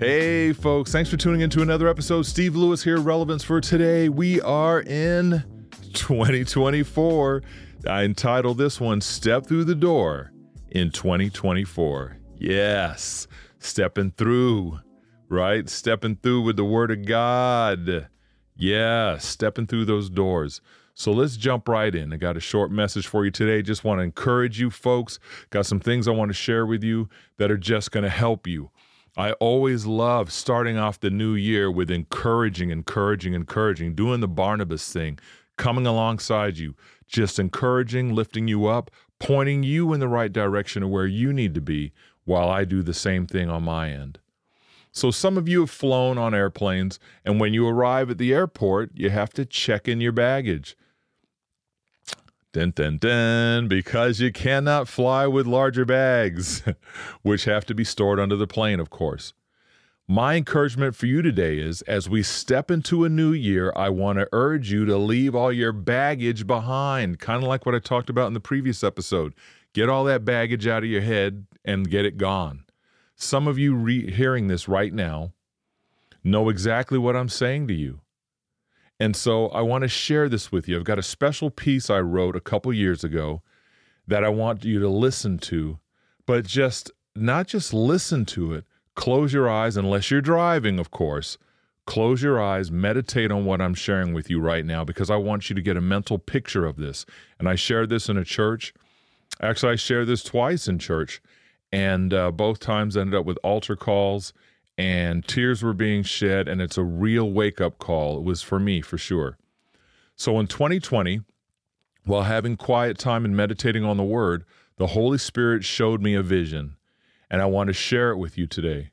Hey, folks, thanks for tuning in to another episode. Steve Lewis here, Relevance for Today. We are in 2024. I entitled this one Step Through the Door in 2024. Yes, stepping through, right? Stepping through with the Word of God. Yeah, stepping through those doors. So let's jump right in. I got a short message for you today. Just want to encourage you folks. Got some things I want to share with you that are just going to help you. I always love starting off the new year with encouraging, encouraging, encouraging, doing the Barnabas thing, coming alongside you, just encouraging, lifting you up, pointing you in the right direction of where you need to be while I do the same thing on my end. So, some of you have flown on airplanes, and when you arrive at the airport, you have to check in your baggage. Dun, dun, dun, because you cannot fly with larger bags, which have to be stored under the plane, of course. My encouragement for you today is as we step into a new year, I want to urge you to leave all your baggage behind, kind of like what I talked about in the previous episode. Get all that baggage out of your head and get it gone. Some of you re- hearing this right now know exactly what I'm saying to you. And so I want to share this with you. I've got a special piece I wrote a couple years ago that I want you to listen to, but just not just listen to it, close your eyes, unless you're driving, of course. Close your eyes, meditate on what I'm sharing with you right now because I want you to get a mental picture of this. And I shared this in a church. Actually, I shared this twice in church, and uh, both times ended up with altar calls and tears were being shed, and it's a real wake up call. It was for me, for sure. So in 2020, while having quiet time and meditating on the Word, the Holy Spirit showed me a vision, and I want to share it with you today.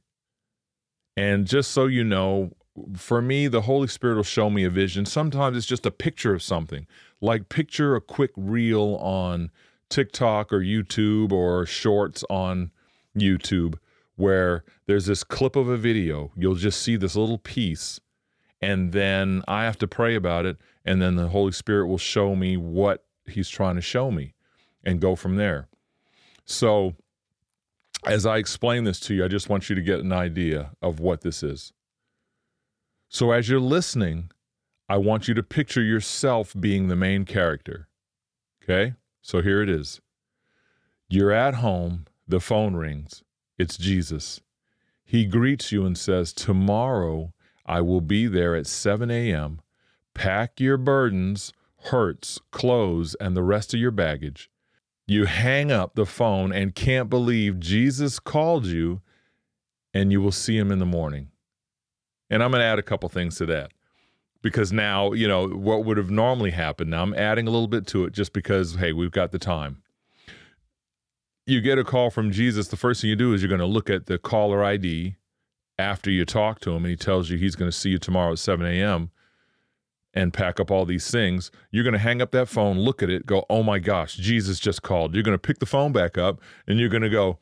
And just so you know, for me, the Holy Spirit will show me a vision. Sometimes it's just a picture of something, like picture a quick reel on TikTok or YouTube or shorts on YouTube where there's this clip of a video. You'll just see this little piece, and then I have to pray about it, and then the Holy Spirit will show me what He's trying to show me and go from there. So, as I explain this to you, I just want you to get an idea of what this is. So, as you're listening, I want you to picture yourself being the main character. Okay? So, here it is. You're at home, the phone rings. It's Jesus. He greets you and says, Tomorrow I will be there at 7 a.m. Pack your burdens, hurts, clothes, and the rest of your baggage. You hang up the phone and can't believe Jesus called you, and you will see him in the morning. And I'm going to add a couple things to that because now, you know, what would have normally happened, now I'm adding a little bit to it just because, hey, we've got the time you get a call from Jesus, the first thing you do is you're going to look at the caller ID after you talk to him and he tells you he's going to see you tomorrow at 7 a.m. and pack up all these things. You're going to hang up that phone, look at it, go, oh my gosh, Jesus just called. You're going to pick the phone back up and you're going to go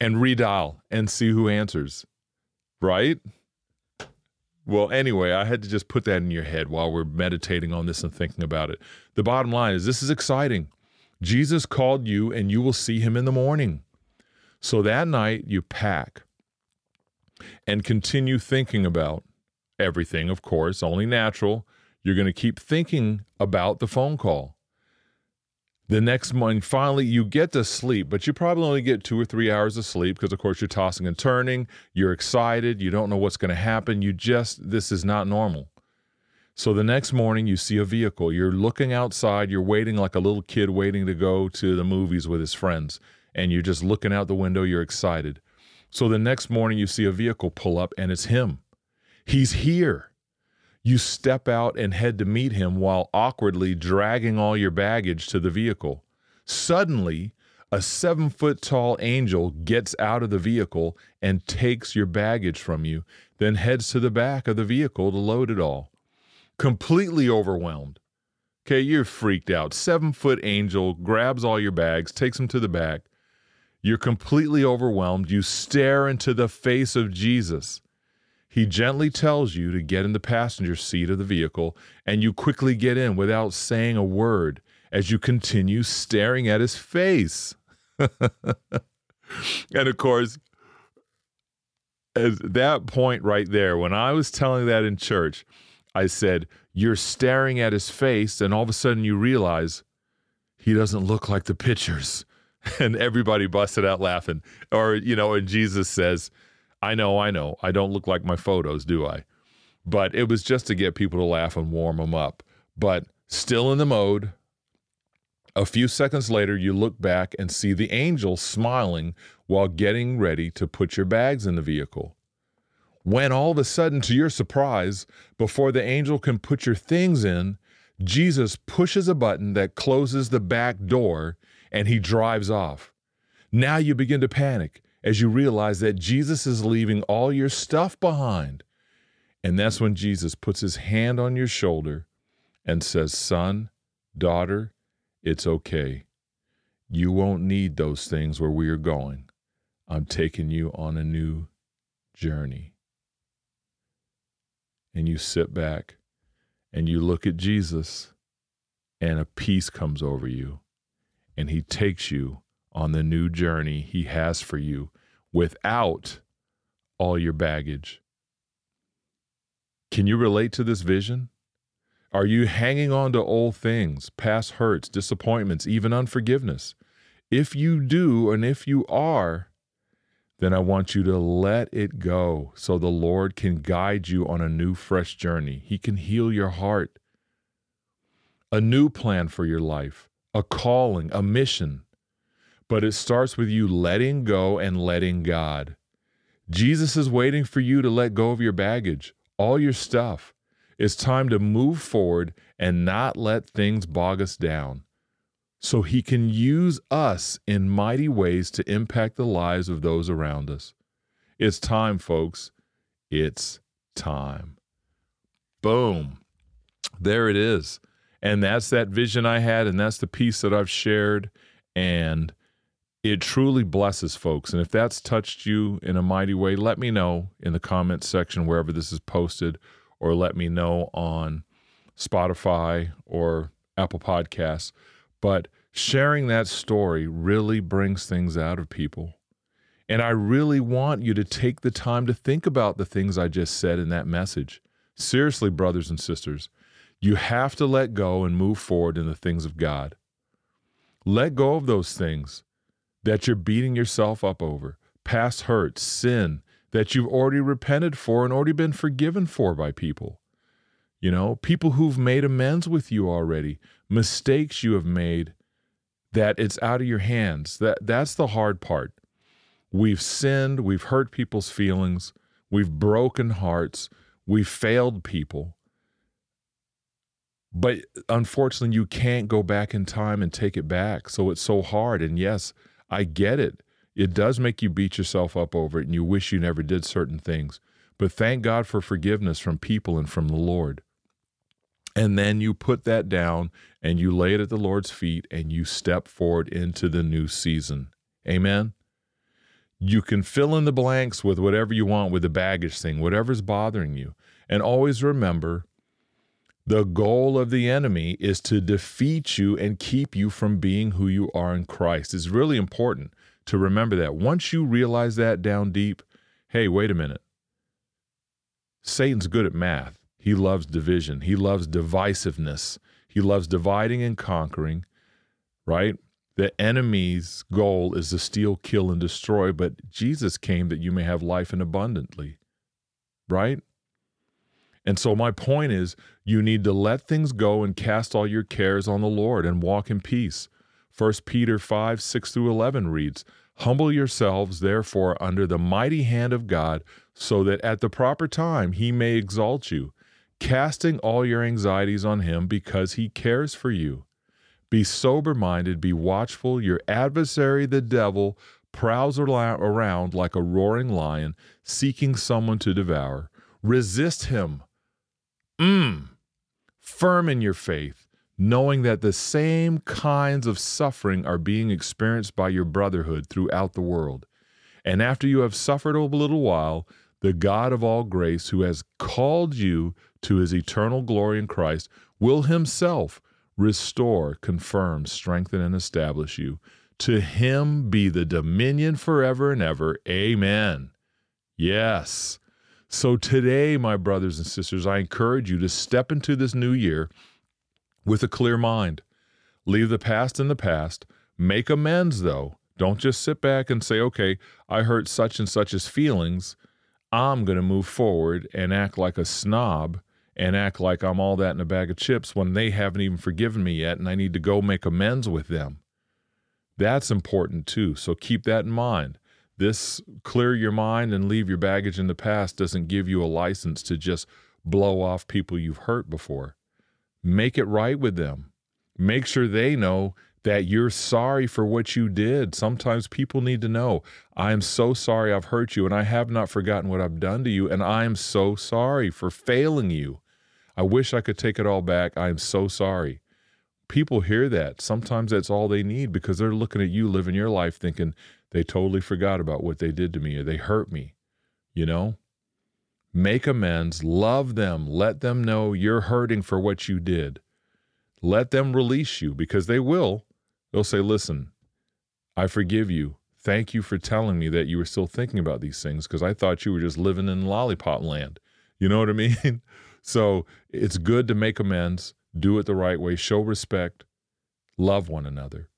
and redial and see who answers. Right? Well, anyway, I had to just put that in your head while we're meditating on this and thinking about it. The bottom line is this is exciting. Jesus called you and you will see him in the morning. So that night you pack and continue thinking about everything, of course, only natural. You're going to keep thinking about the phone call. The next morning, finally, you get to sleep, but you probably only get two or three hours of sleep because, of course, you're tossing and turning. You're excited. You don't know what's going to happen. You just, this is not normal. So the next morning, you see a vehicle. You're looking outside. You're waiting like a little kid waiting to go to the movies with his friends. And you're just looking out the window. You're excited. So the next morning, you see a vehicle pull up, and it's him. He's here. You step out and head to meet him while awkwardly dragging all your baggage to the vehicle. Suddenly, a seven foot tall angel gets out of the vehicle and takes your baggage from you, then heads to the back of the vehicle to load it all. Completely overwhelmed. Okay, you're freaked out. Seven foot angel grabs all your bags, takes them to the back. You're completely overwhelmed. You stare into the face of Jesus. He gently tells you to get in the passenger seat of the vehicle, and you quickly get in without saying a word as you continue staring at his face. and of course, at that point right there, when I was telling that in church, I said, You're staring at his face, and all of a sudden you realize he doesn't look like the pictures. And everybody busted out laughing. Or, you know, and Jesus says, I know, I know, I don't look like my photos, do I? But it was just to get people to laugh and warm them up. But still in the mode, a few seconds later, you look back and see the angel smiling while getting ready to put your bags in the vehicle. When all of a sudden, to your surprise, before the angel can put your things in, Jesus pushes a button that closes the back door and he drives off. Now you begin to panic as you realize that Jesus is leaving all your stuff behind. And that's when Jesus puts his hand on your shoulder and says, Son, daughter, it's okay. You won't need those things where we are going. I'm taking you on a new journey. And you sit back and you look at Jesus, and a peace comes over you, and he takes you on the new journey he has for you without all your baggage. Can you relate to this vision? Are you hanging on to old things, past hurts, disappointments, even unforgiveness? If you do, and if you are, then I want you to let it go so the Lord can guide you on a new, fresh journey. He can heal your heart. A new plan for your life, a calling, a mission. But it starts with you letting go and letting God. Jesus is waiting for you to let go of your baggage, all your stuff. It's time to move forward and not let things bog us down so he can use us in mighty ways to impact the lives of those around us. It's time, folks. It's time. Boom. There it is. And that's that vision I had, and that's the piece that I've shared. And it truly blesses folks. And if that's touched you in a mighty way, let me know in the comments section wherever this is posted or let me know on Spotify or Apple Podcasts. But sharing that story really brings things out of people. And I really want you to take the time to think about the things I just said in that message. Seriously, brothers and sisters, you have to let go and move forward in the things of God. Let go of those things that you're beating yourself up over, past hurts, sin, that you've already repented for and already been forgiven for by people. You know, people who've made amends with you already, mistakes you have made that it's out of your hands. That that's the hard part. We've sinned, we've hurt people's feelings, we've broken hearts, we've failed people. But unfortunately, you can't go back in time and take it back. So it's so hard. And yes, I get it. It does make you beat yourself up over it and you wish you never did certain things. But thank God for forgiveness from people and from the Lord. And then you put that down and you lay it at the Lord's feet and you step forward into the new season. Amen. You can fill in the blanks with whatever you want with the baggage thing, whatever's bothering you. And always remember the goal of the enemy is to defeat you and keep you from being who you are in Christ. It's really important to remember that. Once you realize that down deep, hey, wait a minute. Satan's good at math. He loves division. He loves divisiveness. He loves dividing and conquering, right? The enemy's goal is to steal, kill, and destroy, but Jesus came that you may have life and abundantly, right? And so, my point is, you need to let things go and cast all your cares on the Lord and walk in peace. 1 Peter 5 6 through 11 reads, Humble yourselves, therefore, under the mighty hand of God, so that at the proper time he may exalt you, casting all your anxieties on him because he cares for you. Be sober minded, be watchful. Your adversary, the devil, prowls around like a roaring lion, seeking someone to devour. Resist him. Mm. Firm in your faith, knowing that the same kinds of suffering are being experienced by your brotherhood throughout the world. And after you have suffered a little while, the God of all grace, who has called you to his eternal glory in Christ, will himself restore, confirm, strengthen, and establish you. To him be the dominion forever and ever. Amen. Yes. So today, my brothers and sisters, I encourage you to step into this new year with a clear mind. Leave the past in the past. Make amends, though. Don't just sit back and say, okay, I hurt such and such as feelings. I'm going to move forward and act like a snob and act like I'm all that in a bag of chips when they haven't even forgiven me yet and I need to go make amends with them. That's important too. So keep that in mind. This clear your mind and leave your baggage in the past doesn't give you a license to just blow off people you've hurt before. Make it right with them. Make sure they know that you're sorry for what you did. Sometimes people need to know, I am so sorry I've hurt you and I have not forgotten what I've done to you and I am so sorry for failing you. I wish I could take it all back. I am so sorry. People hear that. Sometimes that's all they need because they're looking at you living your life thinking they totally forgot about what they did to me or they hurt me. You know? Make amends, love them, let them know you're hurting for what you did. Let them release you because they will. They'll say, Listen, I forgive you. Thank you for telling me that you were still thinking about these things because I thought you were just living in lollipop land. You know what I mean? So it's good to make amends, do it the right way, show respect, love one another,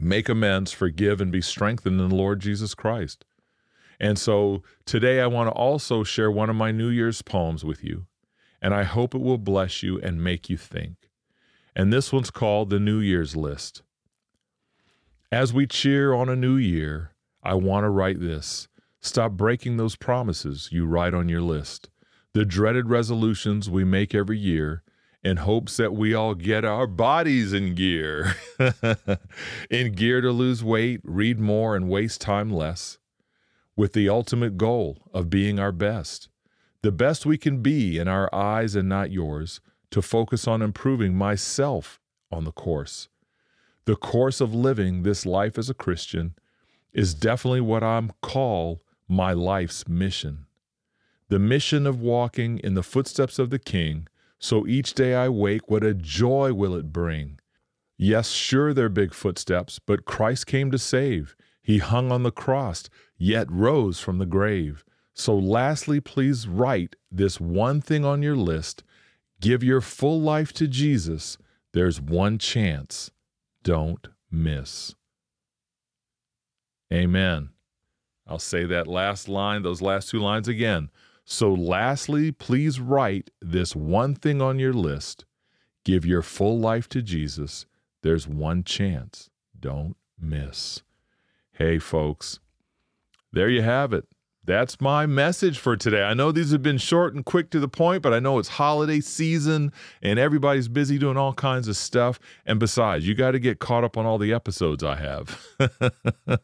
make amends, forgive, and be strengthened in the Lord Jesus Christ. And so today I want to also share one of my New Year's poems with you, and I hope it will bless you and make you think. And this one's called The New Year's List. As we cheer on a new year, I want to write this. Stop breaking those promises you write on your list the dreaded resolutions we make every year in hopes that we all get our bodies in gear. in gear to lose weight, read more, and waste time less, with the ultimate goal of being our best. The best we can be in our eyes and not yours, to focus on improving myself on the course. The course of living this life as a Christian is definitely what I'm call my life's mission the mission of walking in the footsteps of the King, so each day I wake, what a joy will it bring! Yes, sure, they're big footsteps, but Christ came to save. He hung on the cross, yet rose from the grave. So, lastly, please write this one thing on your list give your full life to Jesus. There's one chance. Don't miss. Amen. I'll say that last line, those last two lines again. So, lastly, please write this one thing on your list give your full life to Jesus. There's one chance. Don't miss. Hey, folks, there you have it. That's my message for today. I know these have been short and quick to the point, but I know it's holiday season and everybody's busy doing all kinds of stuff. And besides, you got to get caught up on all the episodes I have.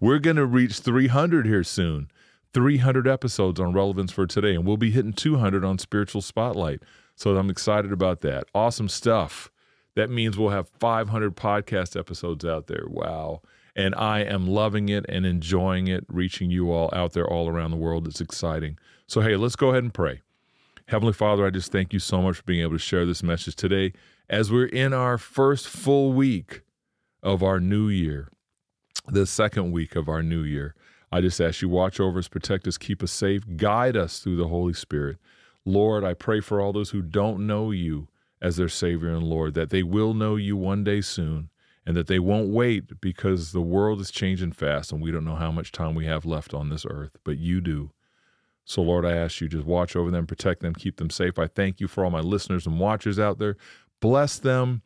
We're going to reach 300 here soon. 300 episodes on relevance for today, and we'll be hitting 200 on Spiritual Spotlight. So I'm excited about that. Awesome stuff. That means we'll have 500 podcast episodes out there. Wow. And I am loving it and enjoying it, reaching you all out there all around the world. It's exciting. So, hey, let's go ahead and pray. Heavenly Father, I just thank you so much for being able to share this message today as we're in our first full week of our new year, the second week of our new year. I just ask you, watch over us, protect us, keep us safe, guide us through the Holy Spirit. Lord, I pray for all those who don't know you as their Savior and Lord, that they will know you one day soon and that they won't wait because the world is changing fast and we don't know how much time we have left on this earth, but you do. So, Lord, I ask you just watch over them, protect them, keep them safe. I thank you for all my listeners and watchers out there. Bless them,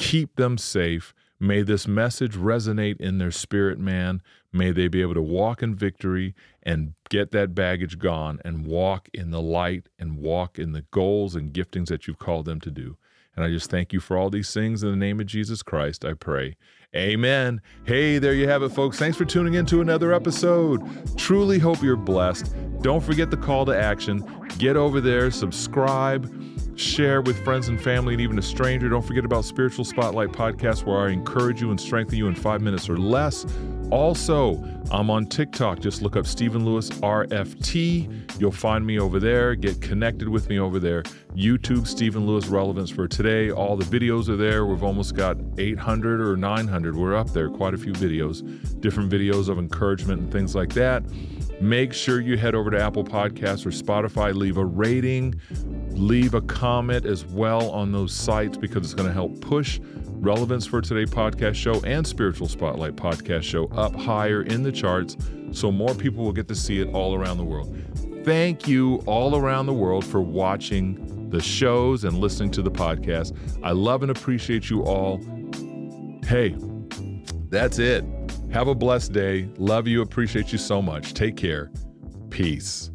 keep them safe. May this message resonate in their spirit, man. May they be able to walk in victory and get that baggage gone and walk in the light and walk in the goals and giftings that you've called them to do. And I just thank you for all these things in the name of Jesus Christ, I pray. Amen. Hey, there you have it, folks. Thanks for tuning in to another episode. Truly hope you're blessed. Don't forget the call to action. Get over there, subscribe, share with friends and family, and even a stranger. Don't forget about Spiritual Spotlight Podcast, where I encourage you and strengthen you in five minutes or less. Also, I'm on TikTok. Just look up Stephen Lewis RFT. You'll find me over there. Get connected with me over there. YouTube, Stephen Lewis Relevance for Today. All the videos are there. We've almost got 800 or 900. We're up there, quite a few videos, different videos of encouragement and things like that. Make sure you head over to Apple Podcasts or Spotify, leave a rating, leave a comment as well on those sites because it's going to help push Relevance for Today podcast show and Spiritual Spotlight podcast show up higher in the charts so more people will get to see it all around the world. Thank you all around the world for watching the shows and listening to the podcast. I love and appreciate you all. Hey, that's it. Have a blessed day. Love you. Appreciate you so much. Take care. Peace.